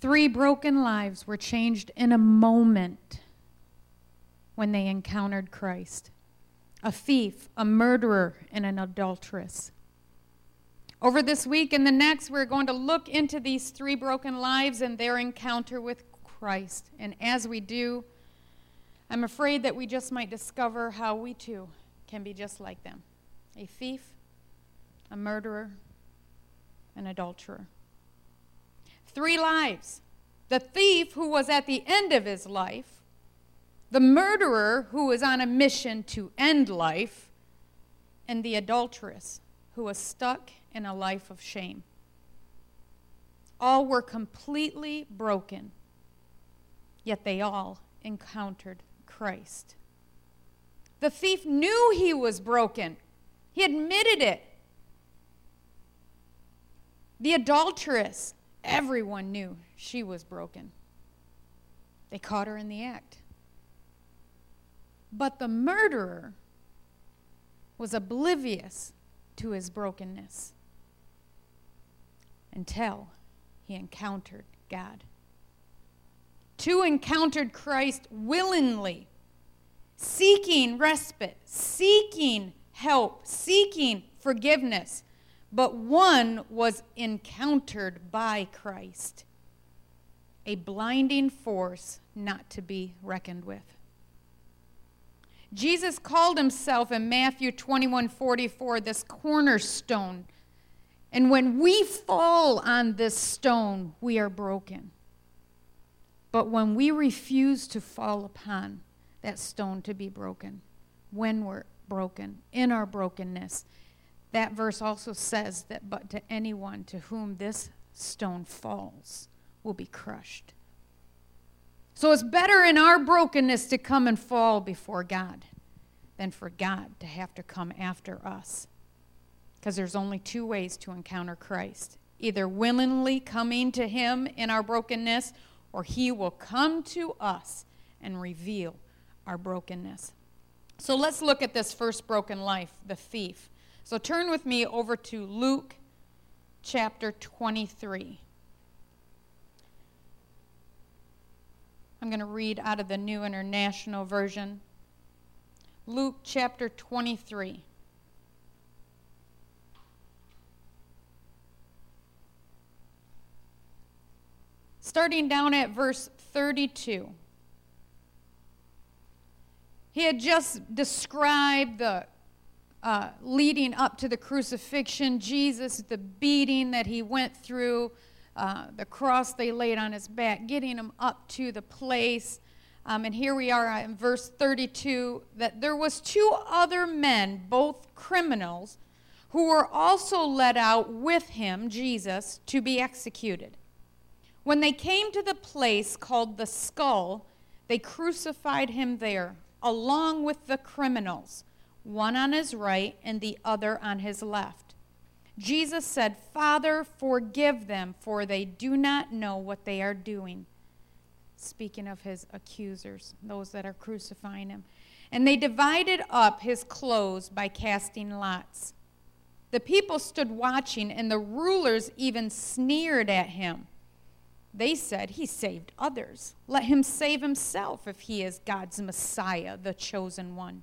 Three broken lives were changed in a moment when they encountered Christ a thief, a murderer, and an adulteress. Over this week and the next, we're going to look into these three broken lives and their encounter with Christ. And as we do, I'm afraid that we just might discover how we too can be just like them a thief, a murderer, an adulterer. Three lives. The thief who was at the end of his life, the murderer who was on a mission to end life, and the adulteress who was stuck in a life of shame. All were completely broken, yet they all encountered Christ. The thief knew he was broken, he admitted it. The adulteress, everyone knew she was broken. They caught her in the act. But the murderer was oblivious to his brokenness until he encountered God. Two encountered Christ willingly, seeking respite, seeking help, seeking forgiveness. But one was encountered by Christ, a blinding force not to be reckoned with. Jesus called himself in Matthew 21 44 this cornerstone. And when we fall on this stone, we are broken. But when we refuse to fall upon that stone to be broken, when we're broken, in our brokenness, that verse also says that, but to anyone to whom this stone falls will be crushed. So it's better in our brokenness to come and fall before God than for God to have to come after us. Because there's only two ways to encounter Christ either willingly coming to Him in our brokenness, or He will come to us and reveal our brokenness. So let's look at this first broken life, the thief. So turn with me over to Luke chapter 23. I'm going to read out of the New International Version. Luke chapter 23. Starting down at verse 32. He had just described the uh, leading up to the crucifixion, Jesus, the beating that he went through, uh, the cross they laid on his back, getting him up to the place. Um, and here we are in verse 32 that there was two other men, both criminals, who were also led out with him, Jesus, to be executed. When they came to the place called the skull, they crucified him there, along with the criminals, one on his right and the other on his left. Jesus said, Father, forgive them, for they do not know what they are doing. Speaking of his accusers, those that are crucifying him. And they divided up his clothes by casting lots. The people stood watching, and the rulers even sneered at him. They said, He saved others. Let him save himself if he is God's Messiah, the chosen one.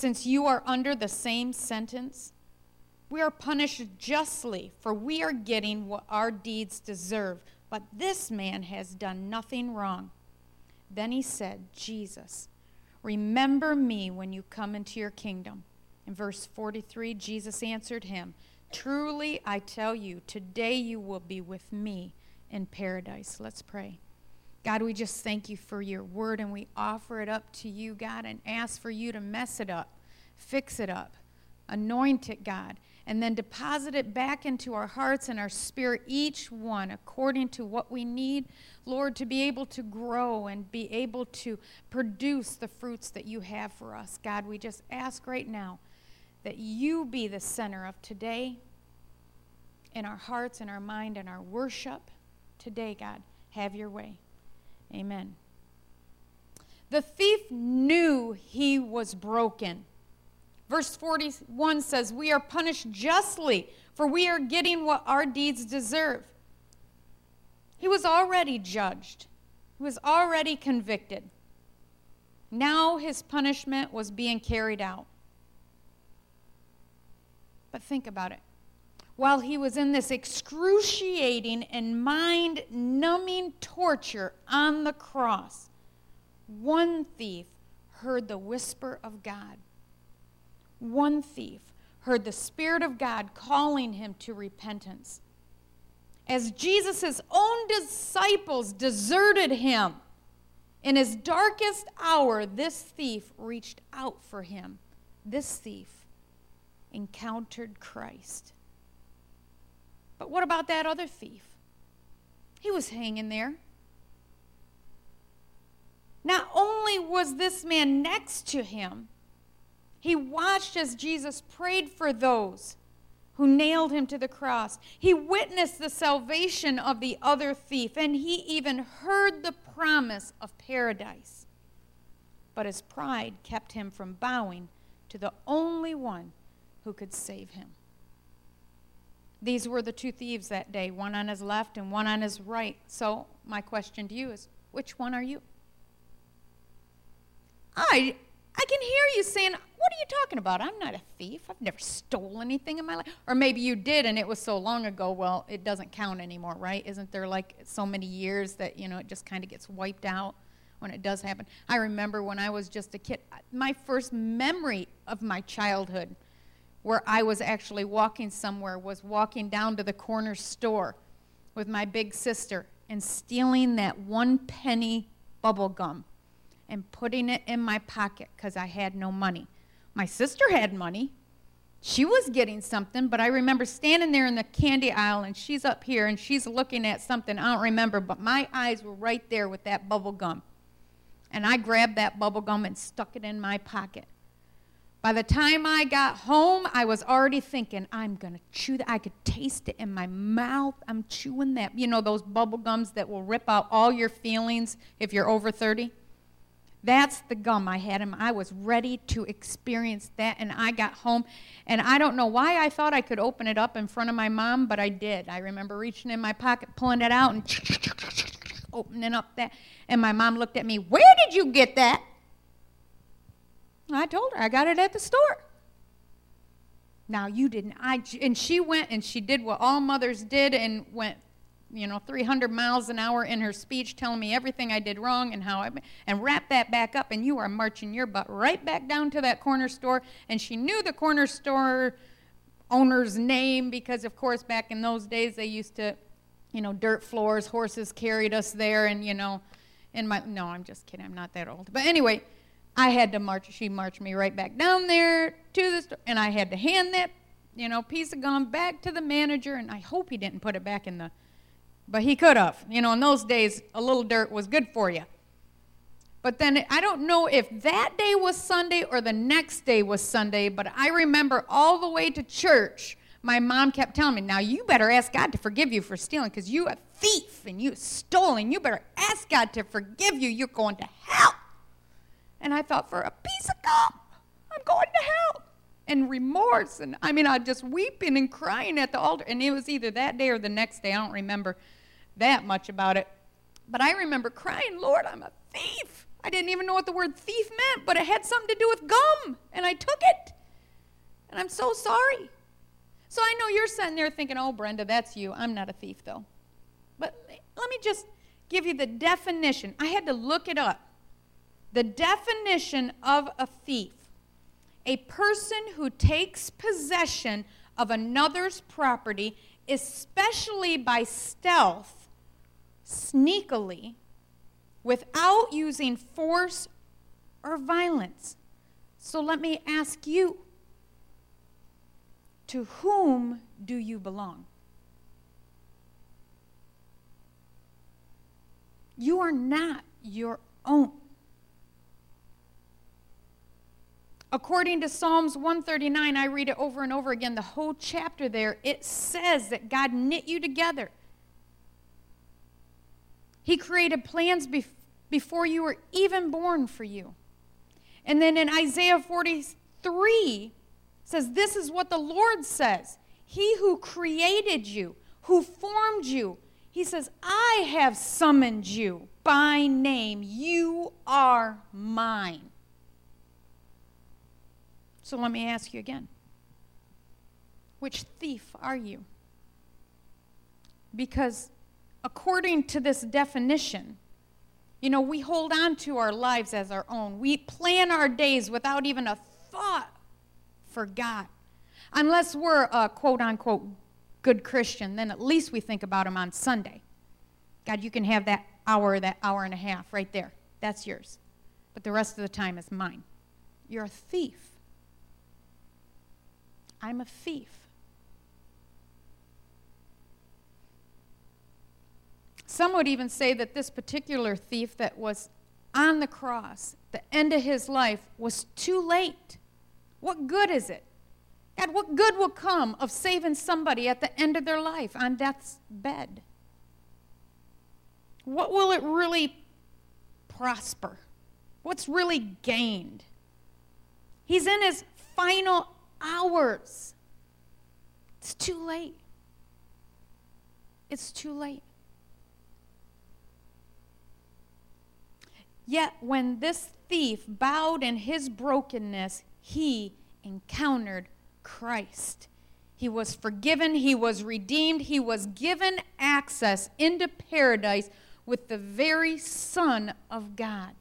since you are under the same sentence? We are punished justly, for we are getting what our deeds deserve. But this man has done nothing wrong. Then he said, Jesus, remember me when you come into your kingdom. In verse 43, Jesus answered him, Truly I tell you, today you will be with me in paradise. Let's pray. God, we just thank you for your word and we offer it up to you, God, and ask for you to mess it up, fix it up, anoint it, God, and then deposit it back into our hearts and our spirit, each one according to what we need, Lord, to be able to grow and be able to produce the fruits that you have for us. God, we just ask right now that you be the center of today in our hearts, in our mind, in our worship. Today, God, have your way. Amen. The thief knew he was broken. Verse 41 says, We are punished justly, for we are getting what our deeds deserve. He was already judged, he was already convicted. Now his punishment was being carried out. But think about it. While he was in this excruciating and mind numbing torture on the cross, one thief heard the whisper of God. One thief heard the Spirit of God calling him to repentance. As Jesus' own disciples deserted him, in his darkest hour, this thief reached out for him. This thief encountered Christ. But what about that other thief? He was hanging there. Not only was this man next to him, he watched as Jesus prayed for those who nailed him to the cross. He witnessed the salvation of the other thief, and he even heard the promise of paradise. But his pride kept him from bowing to the only one who could save him. These were the two thieves that day, one on his left and one on his right. So, my question to you is which one are you? I I can hear you saying, What are you talking about? I'm not a thief. I've never stole anything in my life. Or maybe you did and it was so long ago, well, it doesn't count anymore, right? Isn't there like so many years that, you know, it just kind of gets wiped out when it does happen? I remember when I was just a kid, my first memory of my childhood where I was actually walking somewhere was walking down to the corner store with my big sister and stealing that one penny bubble gum and putting it in my pocket because I had no money. My sister had money. She was getting something, but I remember standing there in the candy aisle and she's up here and she's looking at something I don't remember, but my eyes were right there with that bubble gum. And I grabbed that bubble gum and stuck it in my pocket. By the time I got home, I was already thinking, I'm going to chew that. I could taste it in my mouth. I'm chewing that. You know, those bubble gums that will rip out all your feelings if you're over 30? That's the gum I had him. I was ready to experience that, and I got home, and I don't know why I thought I could open it up in front of my mom, but I did. I remember reaching in my pocket, pulling it out, and opening up that. And my mom looked at me, Where did you get that? I told her I got it at the store. Now you didn't. I and she went and she did what all mothers did and went you know, 300 miles an hour in her speech, telling me everything I did wrong and how I, and wrap that back up, and you are marching your butt right back down to that corner store. And she knew the corner store owner's name because, of course, back in those days they used to, you know, dirt floors, horses carried us there, and you know, and my no, I'm just kidding, I'm not that old. But anyway, I had to march. She marched me right back down there to the store, and I had to hand that, you know, piece of gum back to the manager, and I hope he didn't put it back in the but he could have. You know, in those days, a little dirt was good for you. But then I don't know if that day was Sunday or the next day was Sunday, but I remember all the way to church, my mom kept telling me, Now you better ask God to forgive you for stealing because you a thief and you stolen. You better ask God to forgive you. You're going to hell. And I thought, For a piece of gum, I'm going to hell. And remorse. And I mean, I just weeping and crying at the altar. And it was either that day or the next day. I don't remember that much about it. But I remember crying, Lord, I'm a thief. I didn't even know what the word thief meant, but it had something to do with gum, and I took it. And I'm so sorry. So I know you're sitting there thinking, oh, Brenda, that's you. I'm not a thief, though. But let me just give you the definition. I had to look it up. The definition of a thief a person who takes possession of another's property, especially by stealth sneakily without using force or violence. So let me ask you To whom do you belong? You are not your own. According to Psalms 139, I read it over and over again, the whole chapter there, it says that God knit you together. He created plans bef- before you were even born for you. And then in Isaiah 43 says this is what the Lord says. He who created you, who formed you, he says, I have summoned you by name. You are mine. So let me ask you again which thief are you? Because according to this definition, you know, we hold on to our lives as our own. We plan our days without even a thought for God. Unless we're a quote unquote good Christian, then at least we think about Him on Sunday. God, you can have that hour, that hour and a half right there. That's yours. But the rest of the time is mine. You're a thief. I'm a thief. Some would even say that this particular thief that was on the cross, the end of his life, was too late. What good is it? God, what good will come of saving somebody at the end of their life on death's bed? What will it really prosper? What's really gained? He's in his final hours. It's too late. It's too late. Yet, when this thief bowed in his brokenness, he encountered Christ. He was forgiven, he was redeemed, he was given access into paradise with the very Son of God.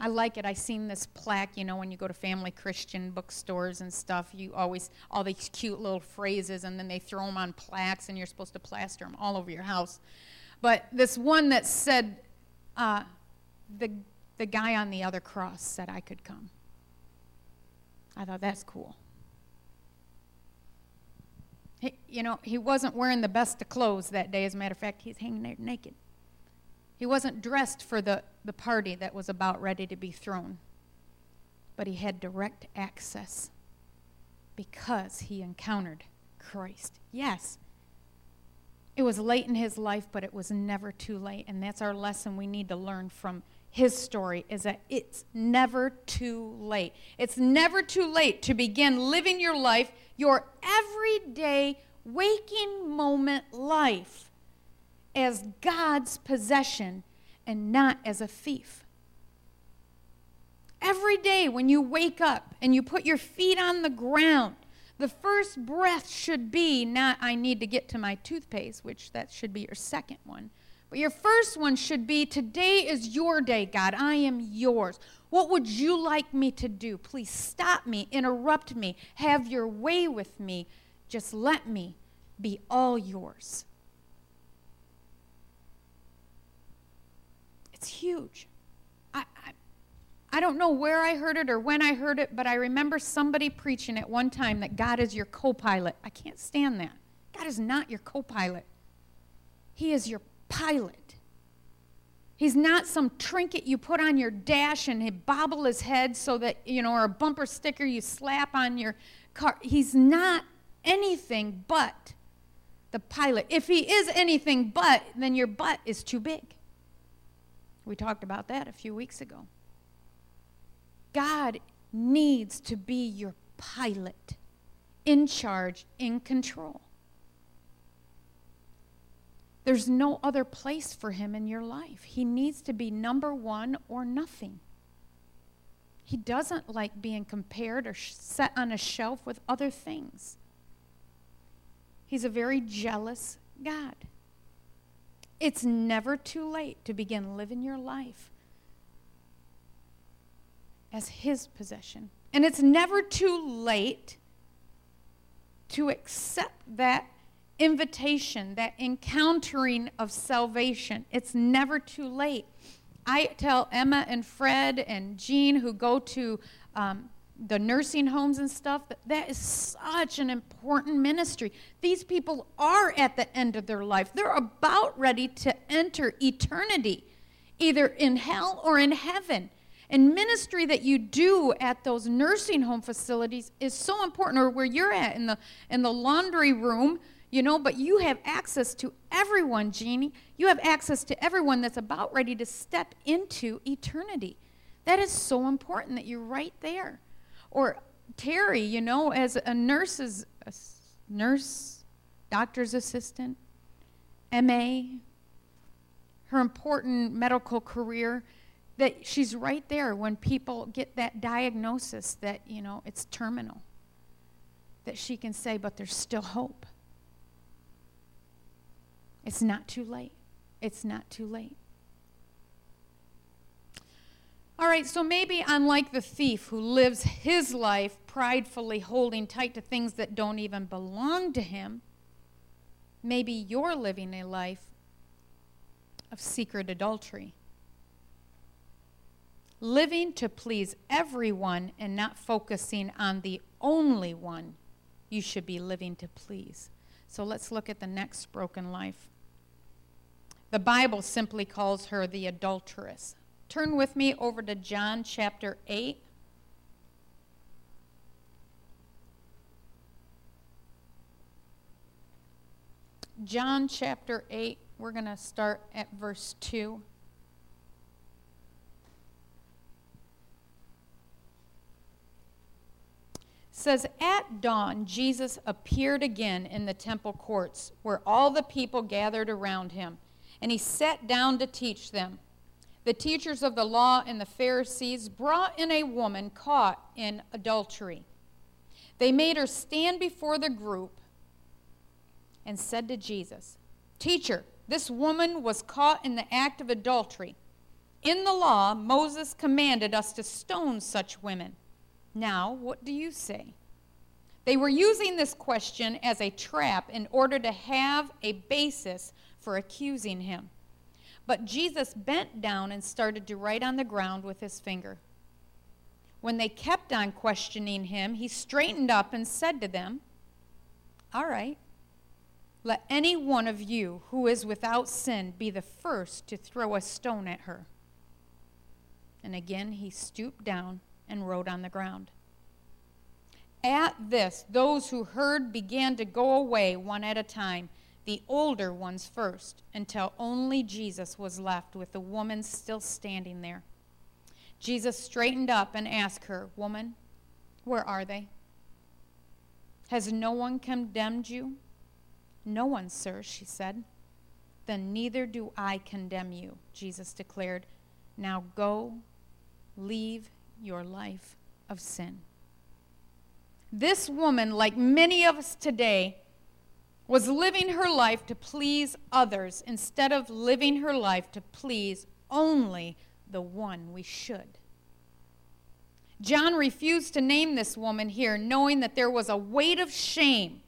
I like it. I seen this plaque, you know, when you go to family Christian bookstores and stuff, you always, all these cute little phrases, and then they throw them on plaques, and you're supposed to plaster them all over your house. But this one that said, uh, the, the guy on the other cross said I could come. I thought that's cool. He, you know, he wasn't wearing the best of clothes that day. As a matter of fact, he's hanging there naked. He wasn't dressed for the, the party that was about ready to be thrown, but he had direct access because he encountered Christ. Yes, it was late in his life, but it was never too late. And that's our lesson we need to learn from his story is that it's never too late. It's never too late to begin living your life, your everyday waking moment life as God's possession and not as a thief. Every day when you wake up and you put your feet on the ground, the first breath should be not, I need to get to my toothpaste, which that should be your second one. But your first one should be, Today is your day, God. I am yours. What would you like me to do? Please stop me, interrupt me, have your way with me. Just let me be all yours. It's huge. I, I, I don't know where I heard it or when I heard it, but I remember somebody preaching at one time that God is your co pilot. I can't stand that. God is not your co pilot, He is your pilot. He's not some trinket you put on your dash and he bobble his head so that, you know, or a bumper sticker you slap on your car. He's not anything but the pilot. If he is anything but, then your butt is too big. We talked about that a few weeks ago. God needs to be your pilot, in charge, in control. There's no other place for him in your life. He needs to be number one or nothing. He doesn't like being compared or set on a shelf with other things. He's a very jealous God. It's never too late to begin living your life as His possession. And it's never too late to accept that invitation, that encountering of salvation. It's never too late. I tell Emma and Fred and Jean, who go to um, the nursing homes and stuff, that, is such an important ministry. These people are at the end of their life. They're about ready to enter eternity, either in hell or in heaven. And ministry that you do at those nursing home facilities is so important, or where you're at in the in the laundry room, you know, but you have access to everyone, Jeannie. You have access to everyone that's about ready to step into eternity. That is so important that you're right there. Or Terry, you know, as a nurse's a nurse, doctor's assistant, MA, her important medical career, that she's right there when people get that diagnosis that, you know, it's terminal. That she can say, but there's still hope. It's not too late. It's not too late. All right, so maybe unlike the thief who lives his life pridefully holding tight to things that don't even belong to him, maybe you're living a life of secret adultery. Living to please everyone and not focusing on the only one you should be living to please. So let's look at the next broken life. The Bible simply calls her the adulteress. Turn with me over to John chapter 8. John chapter 8, we're going to start at verse 2. says at dawn Jesus appeared again in the temple courts where all the people gathered around him and he sat down to teach them the teachers of the law and the Pharisees brought in a woman caught in adultery. They made her stand before the group and said to Jesus, Teacher, this woman was caught in the act of adultery. In the law, Moses commanded us to stone such women. Now, what do you say? They were using this question as a trap in order to have a basis for accusing him. But Jesus bent down and started to write on the ground with his finger. When they kept on questioning him, he straightened up and said to them, All right, let any one of you who is without sin be the first to throw a stone at her. And again he stooped down and wrote on the ground. At this, those who heard began to go away one at a time the older ones first, until only Jesus was left with the woman still standing there. Jesus straightened up and asked her, Woman, where are they? Has no one condemned you? No one, sir, she said. Then neither do I condemn you, Jesus declared. Now go, leave your life of sin. This woman, like many of us today, was living her life to please others instead of living her life to please only the one we should. John refused to name this woman here, knowing that there was a weight of shame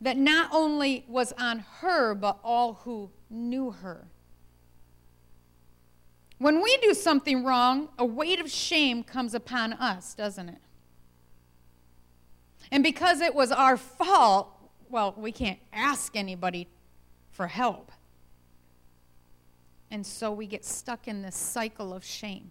that not only was on her, but all who knew her. When we do something wrong, a weight of shame comes upon us, doesn't it? And because it was our fault, well, we can't ask anybody for help. And so we get stuck in this cycle of shame.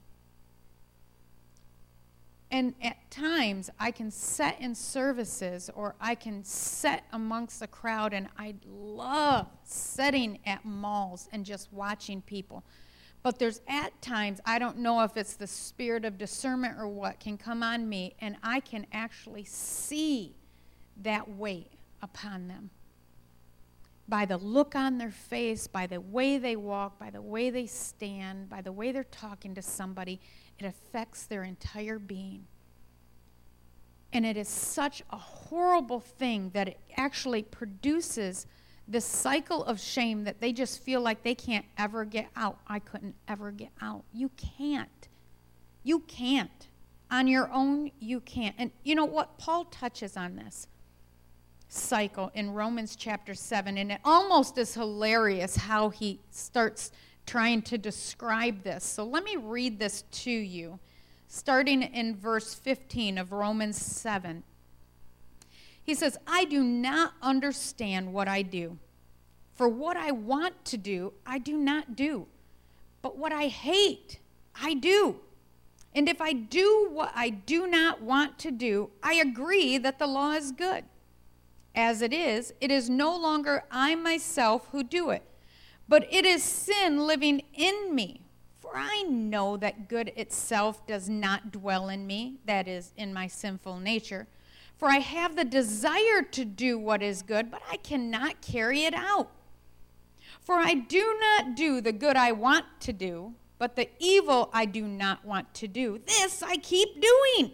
And at times, I can sit in services or I can sit amongst the crowd, and I love sitting at malls and just watching people. But there's at times, I don't know if it's the spirit of discernment or what, can come on me, and I can actually see that weight upon them. By the look on their face, by the way they walk, by the way they stand, by the way they're talking to somebody, it affects their entire being. And it is such a horrible thing that it actually produces this cycle of shame that they just feel like they can't ever get out. I couldn't ever get out. You can't. You can't. On your own, you can't. And you know what? Paul touches on this cycle in Romans chapter 7. And it almost is hilarious how he starts trying to describe this. So let me read this to you starting in verse 15 of Romans 7. He says, I do not understand what I do. For what I want to do, I do not do. But what I hate, I do. And if I do what I do not want to do, I agree that the law is good. As it is, it is no longer I myself who do it, but it is sin living in me. For I know that good itself does not dwell in me, that is, in my sinful nature. For I have the desire to do what is good, but I cannot carry it out. For I do not do the good I want to do, but the evil I do not want to do. This I keep doing.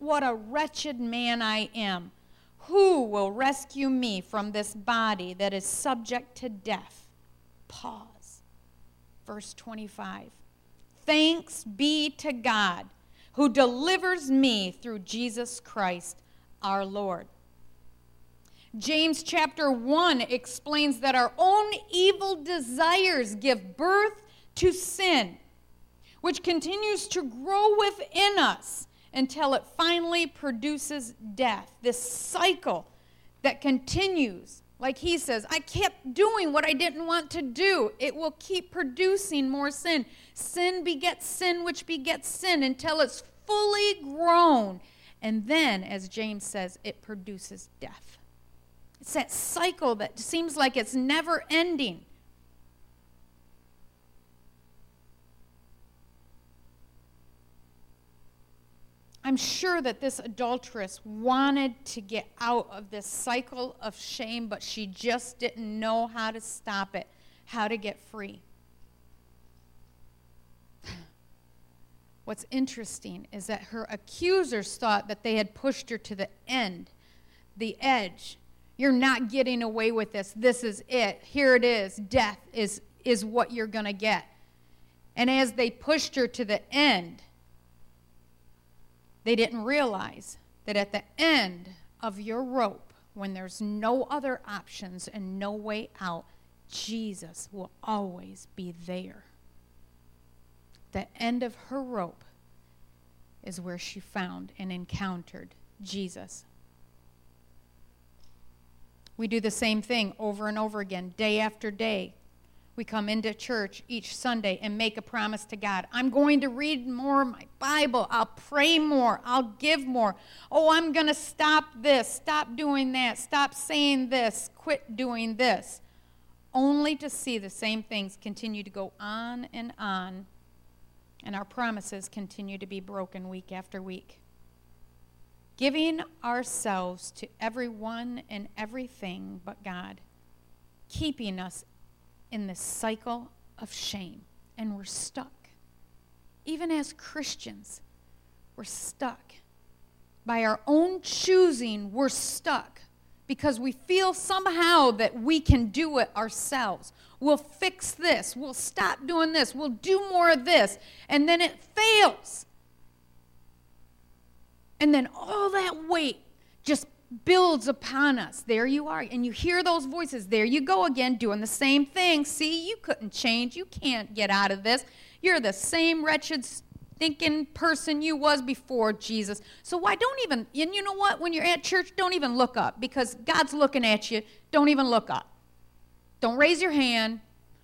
What a wretched man I am! Who will rescue me from this body that is subject to death? Pause verse 25. Thanks be to God who delivers me through Jesus Christ our Lord. James chapter 1 explains that our own evil desires give birth to sin, which continues to grow within us until it finally produces death. This cycle that continues like he says, I kept doing what I didn't want to do. It will keep producing more sin. Sin begets sin, which begets sin until it's fully grown. And then, as James says, it produces death. It's that cycle that seems like it's never ending. I'm sure that this adulteress wanted to get out of this cycle of shame, but she just didn't know how to stop it, how to get free. What's interesting is that her accusers thought that they had pushed her to the end, the edge. You're not getting away with this. This is it. Here it is. Death is, is what you're going to get. And as they pushed her to the end, they didn't realize that at the end of your rope, when there's no other options and no way out, Jesus will always be there. The end of her rope is where she found and encountered Jesus. We do the same thing over and over again, day after day, we come into church each Sunday and make a promise to God. I'm going to read more my Bible. I'll pray more. I'll give more. Oh, I'm going to stop this, stop doing that, stop saying this, quit doing this. Only to see the same things continue to go on and on, and our promises continue to be broken week after week. Giving ourselves to everyone and everything but God, keeping us in this cycle of shame, and we're stuck. Even as Christians, we're stuck. By our own choosing, we're stuck because we feel somehow that we can do it ourselves. We'll fix this. We'll stop doing this. We'll do more of this. And then it fails. And then all that weight just builds upon us. There you are. And you hear those voices. There you go again, doing the same thing. See, you couldn't change. You can't get out of this. You're the same wretched, stinking person you was before Jesus. So why don't even, and you know what? When you're at church, don't even look up because God's looking at you. Don't even look up. Don't raise your hand.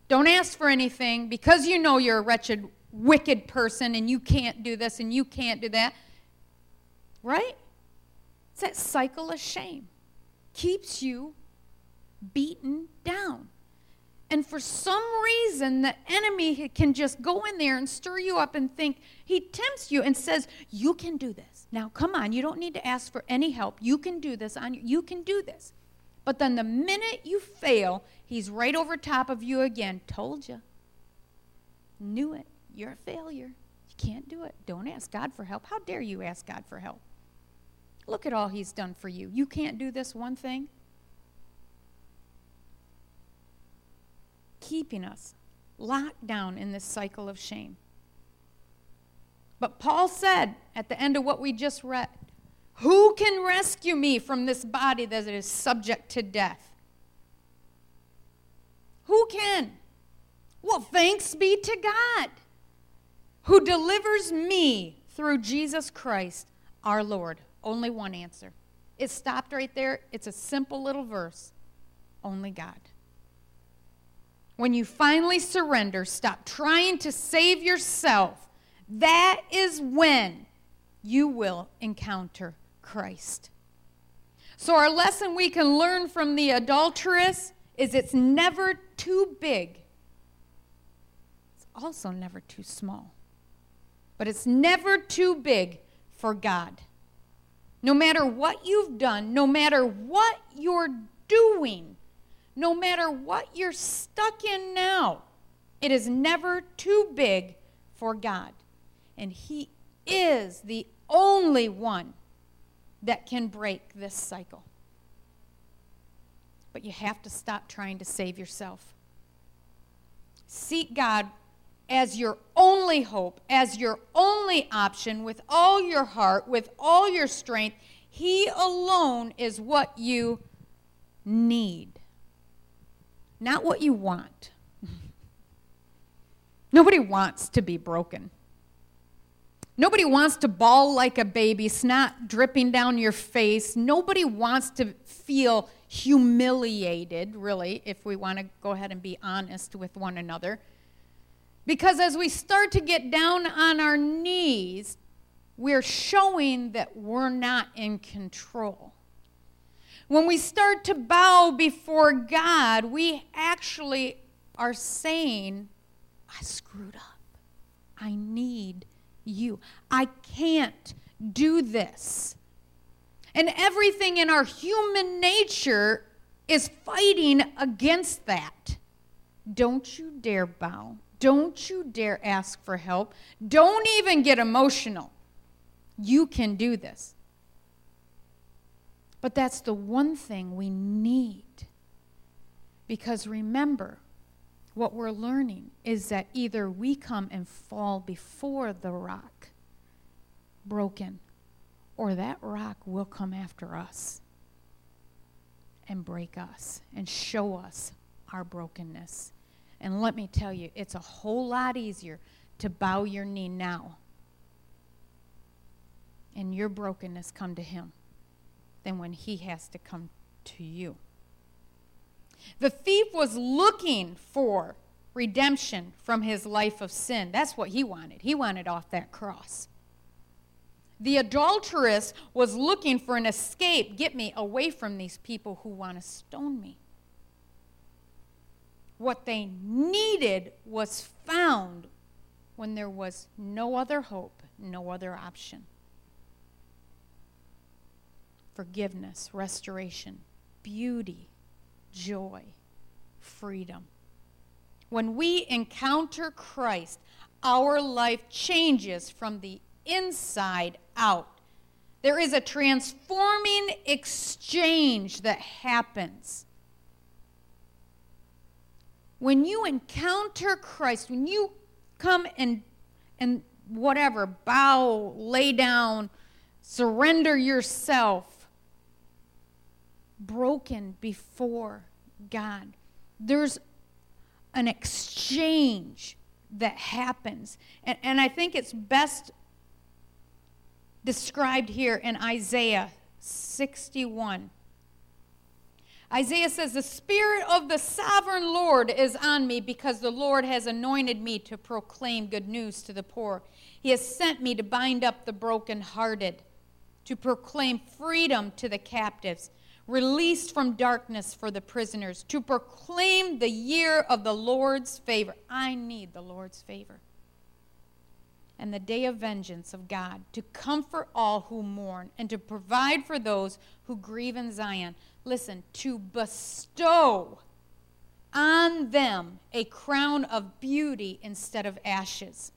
Don't ask for anything because you know you're a wretched, wicked person and you can't do this and you can't do that. Right? It's that cycle of shame. Keeps you beaten down. And for some reason, the enemy can just go in there and stir you up and think, he tempts you and says, You can do this. Now, come on, you don't need to ask for any help. You can do this. On, you can do this. But then the minute you fail, he's right over top of you again. Told you. Knew it. You're a failure. You You can't do it. Don't ask God for help. How dare you ask God for help? Look at all He's done for you. You can't do this one thing. Keeping us locked down in this cycle of shame. But Paul said at the end of what we just read, Who can rescue me from this body that is subject to death? Who can? Well, thanks be to God who delivers me through Jesus Christ our Lord. Only one answer. It stopped right there. It's a simple little verse. Only God. When you finally surrender, stop trying to save yourself, that is when you will encounter Christ. So, our lesson we can learn from the adulteress is it's never too big, it's also never too small. But it's never too big for God. No matter what you've done, no matter what you're doing, no matter what you're stuck in now, it is never too big for God. And He is the only one that can break this cycle. But you have to stop trying to save yourself. Seek God as your only hope, as your only option, with all your heart, with all your strength. He alone is what you need, not what you want. Nobody wants to be broken. Nobody wants to bawl like a baby, snot dripping down your face. Nobody wants to feel humiliated, really, if we want to go ahead and be honest with one another. Because as we start to get down on our knees, we're showing that we're not in control. When we start to bow before God, we actually are saying, I screwed up. I need you. I can't do this. And everything in our human nature is fighting against that. Don't you dare bow. Don't you dare ask for help. Don't even get emotional. You can do this. But that's the one thing we need. Because remember, what we're learning is that either we come and fall before the rock, broken, or that rock will come after us and break us and show us our brokenness. And let me tell you, it's a whole lot easier to bow your knee now and your brokenness come to Him than when He has to come to you. The thief was looking for redemption from his life of sin. That's what he wanted. He wanted off that cross. The adulteress was looking for an escape. Get me away from these people who want to stone me. What they needed was found when there was no other hope, no other option. Forgiveness, restoration, beauty, joy, freedom. When we encounter Christ, our life changes from the inside out. There is a transforming exchange that happens when you encounter Christ, when you come and and whatever, bow, lay down, surrender yourself, broken before God. There's an exchange that happens. And, and I think it's best described here in Isaiah 61. Isaiah says, The Spirit of the sovereign Lord is on me because the Lord has anointed me to proclaim good news to the poor. He has sent me to bind up the brokenhearted, to proclaim freedom to the captives, released from darkness for the prisoners, to proclaim the year of the Lord's favor. I need the Lord's favor. And the day of vengeance of God, to comfort all who mourn, and to provide for those who grieve in Zion listen, to bestow on them a crown of beauty instead of ashes,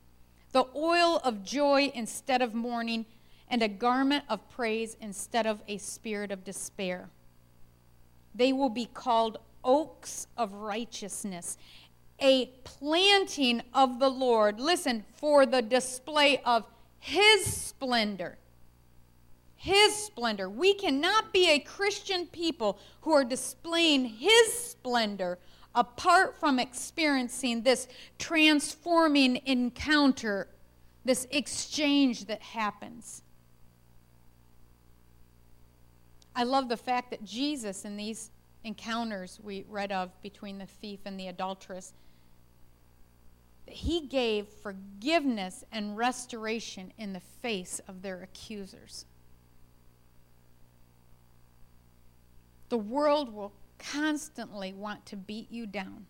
the oil of joy instead of mourning, and a garment of praise instead of a spirit of despair. They will be called oaks of righteousness, a planting of the Lord. Listen, for the display of his splendor. His splendor. We cannot be a Christian people who are displaying his splendor apart from experiencing this transforming encounter, this exchange that happens. I love the fact that Jesus, in these encounters we read of between the thief and the adulteress, he gave forgiveness and restoration in the face of their accusers. The world will constantly want to beat you down,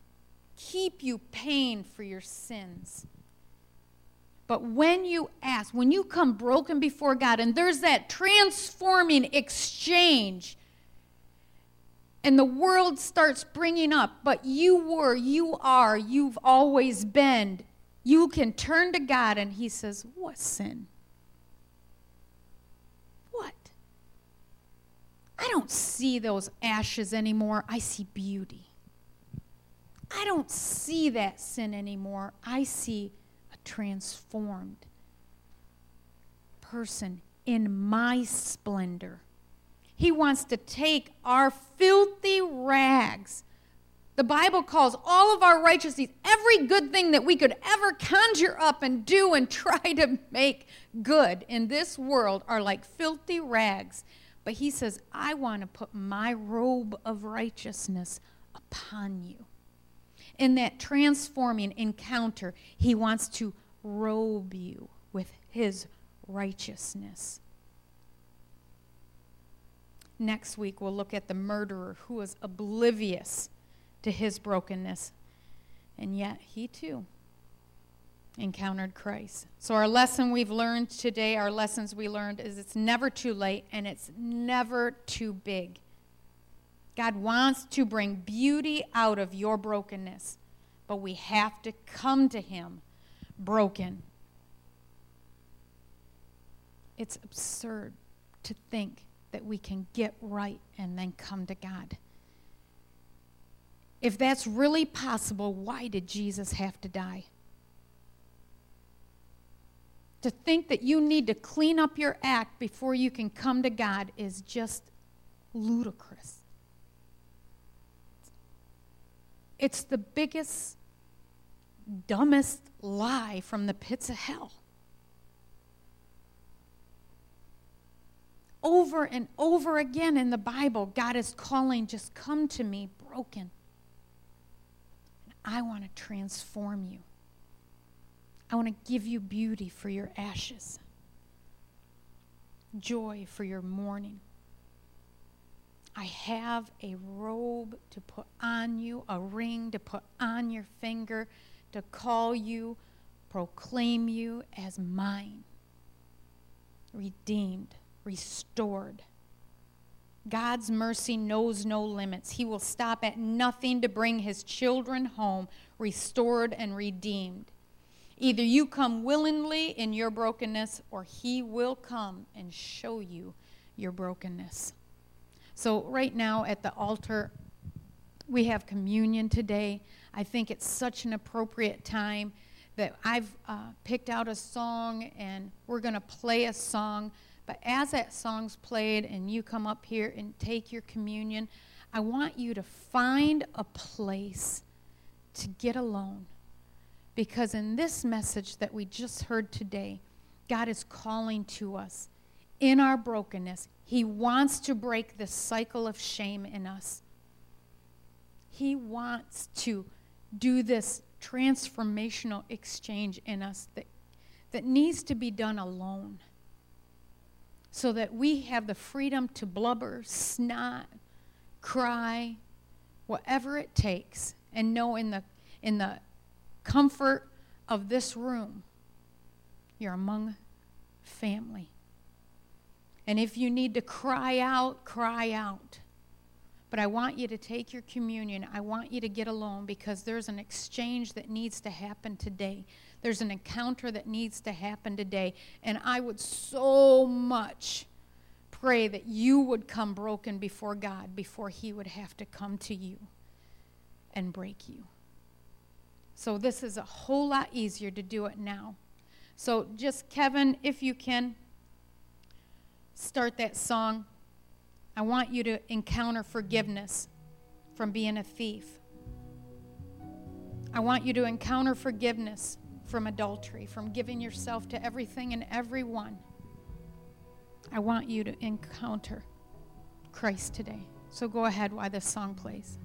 keep you paying for your sins. But when you ask, when you come broken before God, and there's that transforming exchange, and the world starts bringing up, but you were, you are, you've always been, you can turn to God, and He says, What sin? What? I don't see those ashes anymore. I see beauty. I don't see that sin anymore. I see a transformed person in my splendor. He wants to take our filthy rags. The Bible calls all of our righteousness, every good thing that we could ever conjure up and do and try to make good in this world are like filthy rags. But he says, I want to put my robe of righteousness upon you in that transforming encounter, he wants to robe you with his righteousness. Next week, we'll look at the murderer who was oblivious to his brokenness, and yet he too encountered Christ. So, our lesson we've learned today, our lessons we learned, is it's never too late and it's never too big. God wants to bring beauty out of your brokenness, but we have to come to Him broken. It's absurd to think that we can get right and then come to God. If that's really possible, why did Jesus have to die? To think that you need to clean up your act before you can come to God is just ludicrous. It's the biggest, dumbest lie from the pits of hell. Over and over again in the Bible, God is calling, just come to me broken. I want to transform you. I want to give you beauty for your ashes, joy for your mourning. I have a robe to put on you, a ring to put on your finger, to call you, proclaim you as mine, redeemed, restored. God's mercy knows no limits. He will stop at nothing to bring his children home, restored and redeemed. Either you come willingly in your brokenness, or he will come and show you your brokenness. So, right now at the altar, we have communion today. I think it's such an appropriate time that I've uh, picked out a song and we're going to play a song. But as that song's played and you come up here and take your communion, I want you to find a place to get alone. Because in this message that we just heard today, God is calling to us in our brokenness. He wants to break the cycle of shame in us. He wants to do this transformational exchange in us that, that needs to be done alone so that we have the freedom to blubber, snot, cry, whatever it takes, and know in the, in the comfort of this room, you're among family. And if you need to cry out, cry out. But I want you to take your communion. I want you to get alone because there's an exchange that needs to happen today. There's an encounter that needs to happen today. And I would so much pray that you would come broken before God before He would have to come to you and break you. So this is a whole lot easier to do it now. So just, Kevin, if you can, start that song. I want you to encounter forgiveness from being a thief. I want you to encounter forgiveness from adultery, from giving yourself to everything and everyone. I want you to encounter Christ today. So go ahead while this song plays.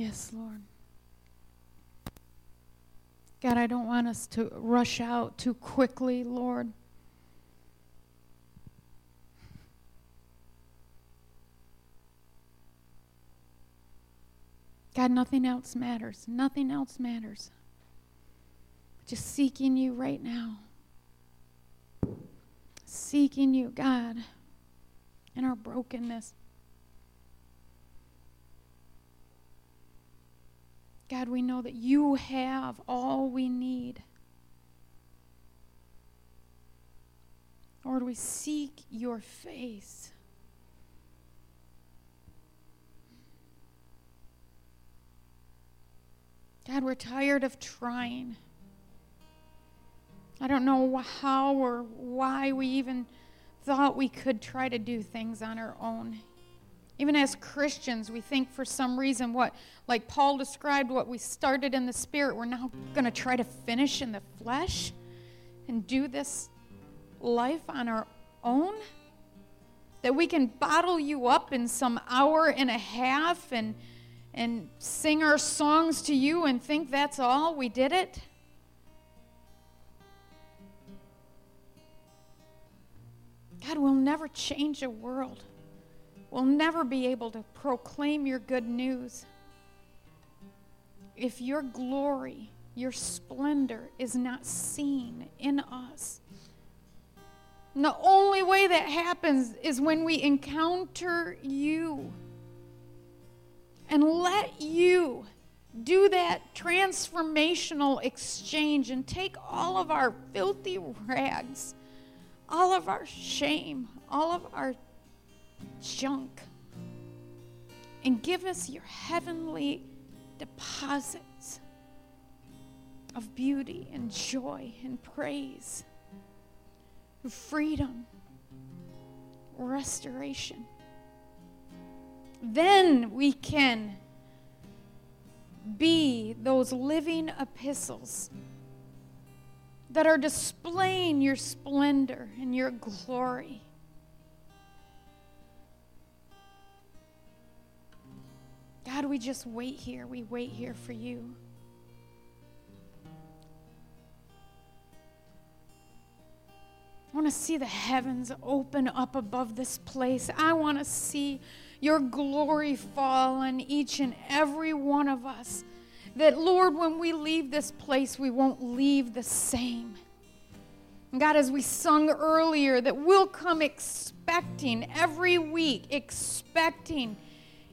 Yes, Lord. God, I don't want us to rush out too quickly, Lord. God, nothing else matters. Nothing else matters. Just seeking you right now. Seeking you, God, in our brokenness. God, we know that you have all we need. Lord, we seek your face. God, we're tired of trying. I don't know how or why we even thought we could try to do things on our own. Even as Christians, we think for some reason what, like Paul described, what we started in the spirit, we're now going to try to finish in the flesh and do this life on our own. That we can bottle you up in some hour and a half and, and sing our songs to you and think that's all, we did it. God will never change a world will never be able to proclaim your good news if your glory, your splendor is not seen in us. And the only way that happens is when we encounter you and let you do that transformational exchange and take all of our filthy rags, all of our shame, all of our junk and give us your heavenly deposits of beauty and joy and praise, freedom, restoration. Then we can be those living epistles that are displaying your splendor and your glory God, we just wait here. We wait here for you. I want to see the heavens open up above this place. I want to see your glory fall on each and every one of us. That, Lord, when we leave this place, we won't leave the same. God, as we sung earlier, that we'll come expecting every week, expecting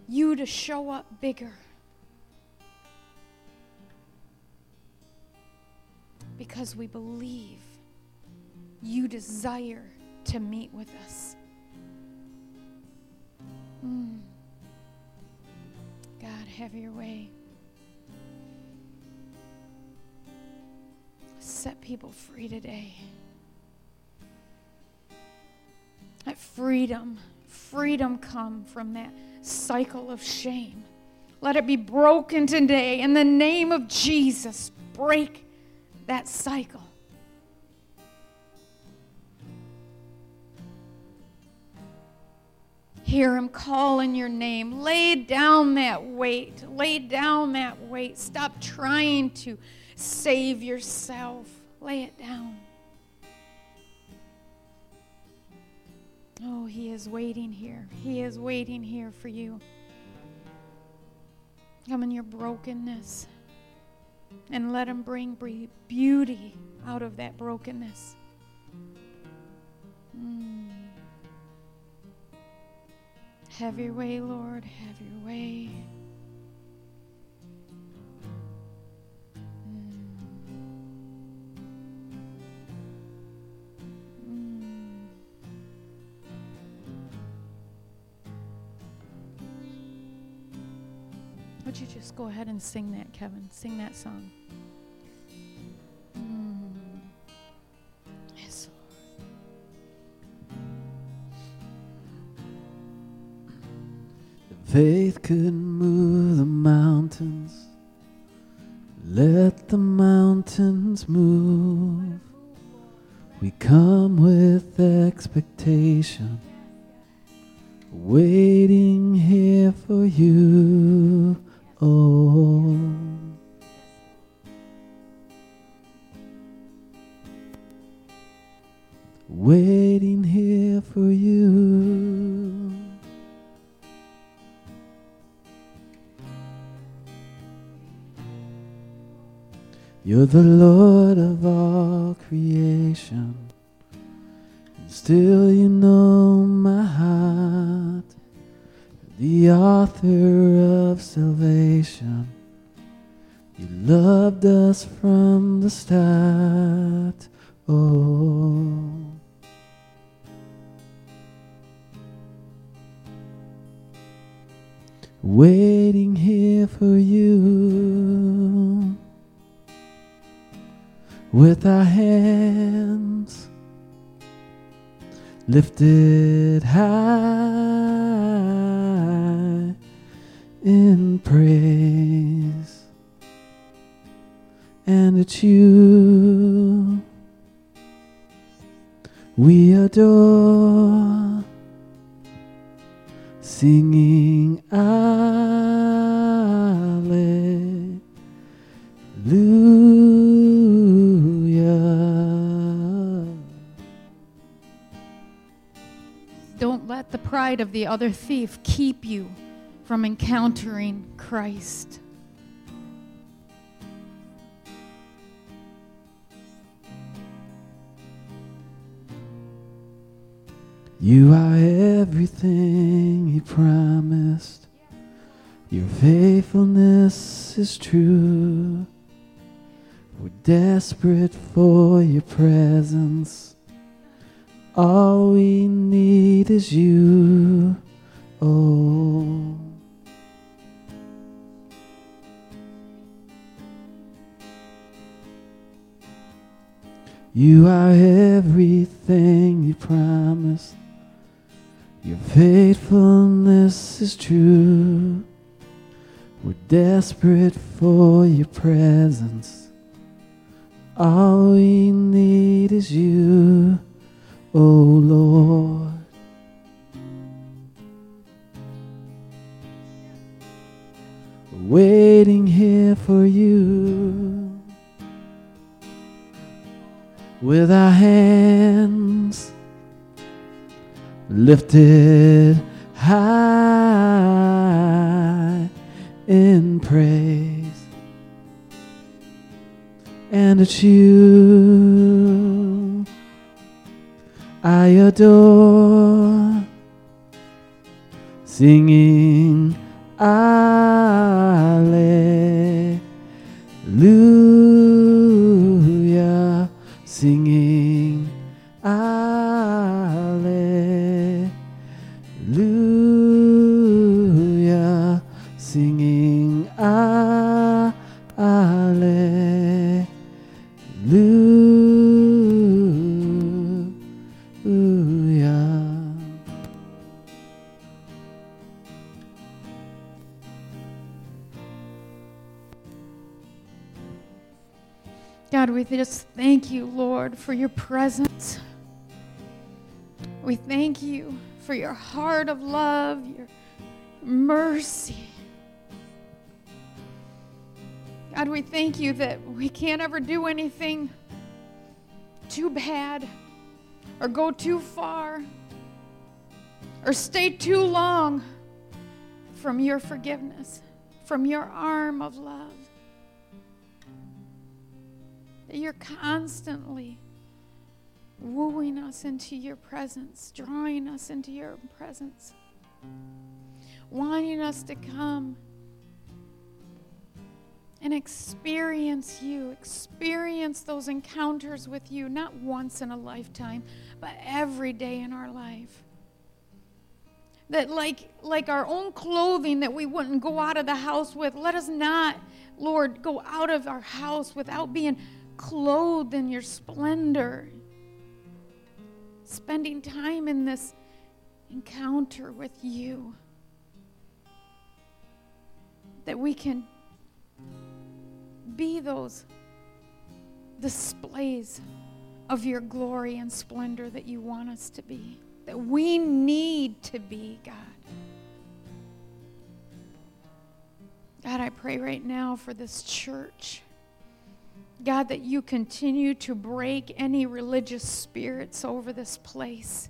you to show up bigger. Because we believe you desire to meet with us. Mm. God, have your way. Set people free today. Let freedom, freedom come from that cycle of shame. Let it be broken today. In the name of Jesus, break that cycle. Hear him calling your name. Lay down that weight. Lay down that weight. Stop trying to save yourself. Lay it down. Oh, He is waiting here. He is waiting here for you. Come in your brokenness and let Him bring beauty out of that brokenness. Mm. Have your way, Lord. Have your way. Would you just go ahead and sing that, Kevin? Sing that song. Mm. Yes, Faith could You we adore, singing Alleluia. Don't let the pride of the other thief keep you from encountering Christ. You are everything He promised. Your faithfulness is true. We're desperate for your presence. All we need is you. Oh. You are everything you promised. Your faithfulness is true. We're desperate for your presence. All we need is you, oh Lord. Waiting here for you with our hands lifted high in praise. And it's you I adore, singing Alleluia, presence. We thank you for your heart of love, your mercy. God, we thank you that we can't ever do anything too bad or go too far or stay too long from your forgiveness, from your arm of love that you're constantly wooing us into your presence, drawing us into your presence, wanting us to come and experience you, experience those encounters with you, not once in a lifetime, but every day in our life. That, like, like our own clothing that we wouldn't go out of the house with, let us not, Lord, go out of our house without being clothed in your splendor. Spending time in this encounter with you. That we can be those displays of your glory and splendor that you want us to be, that we need to be, God. God, I pray right now for this church. God, that you continue to break any religious spirits over this place.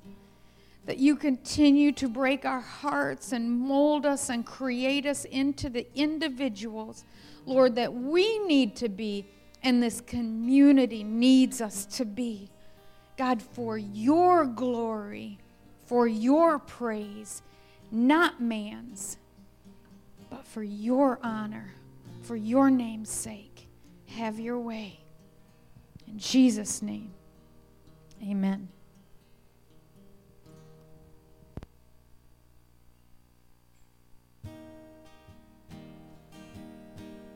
That you continue to break our hearts and mold us and create us into the individuals, Lord, that we need to be and this community needs us to be. God, for your glory, for your praise, not man's, but for your honor, for your name's sake. Have your way. In Jesus' name, amen.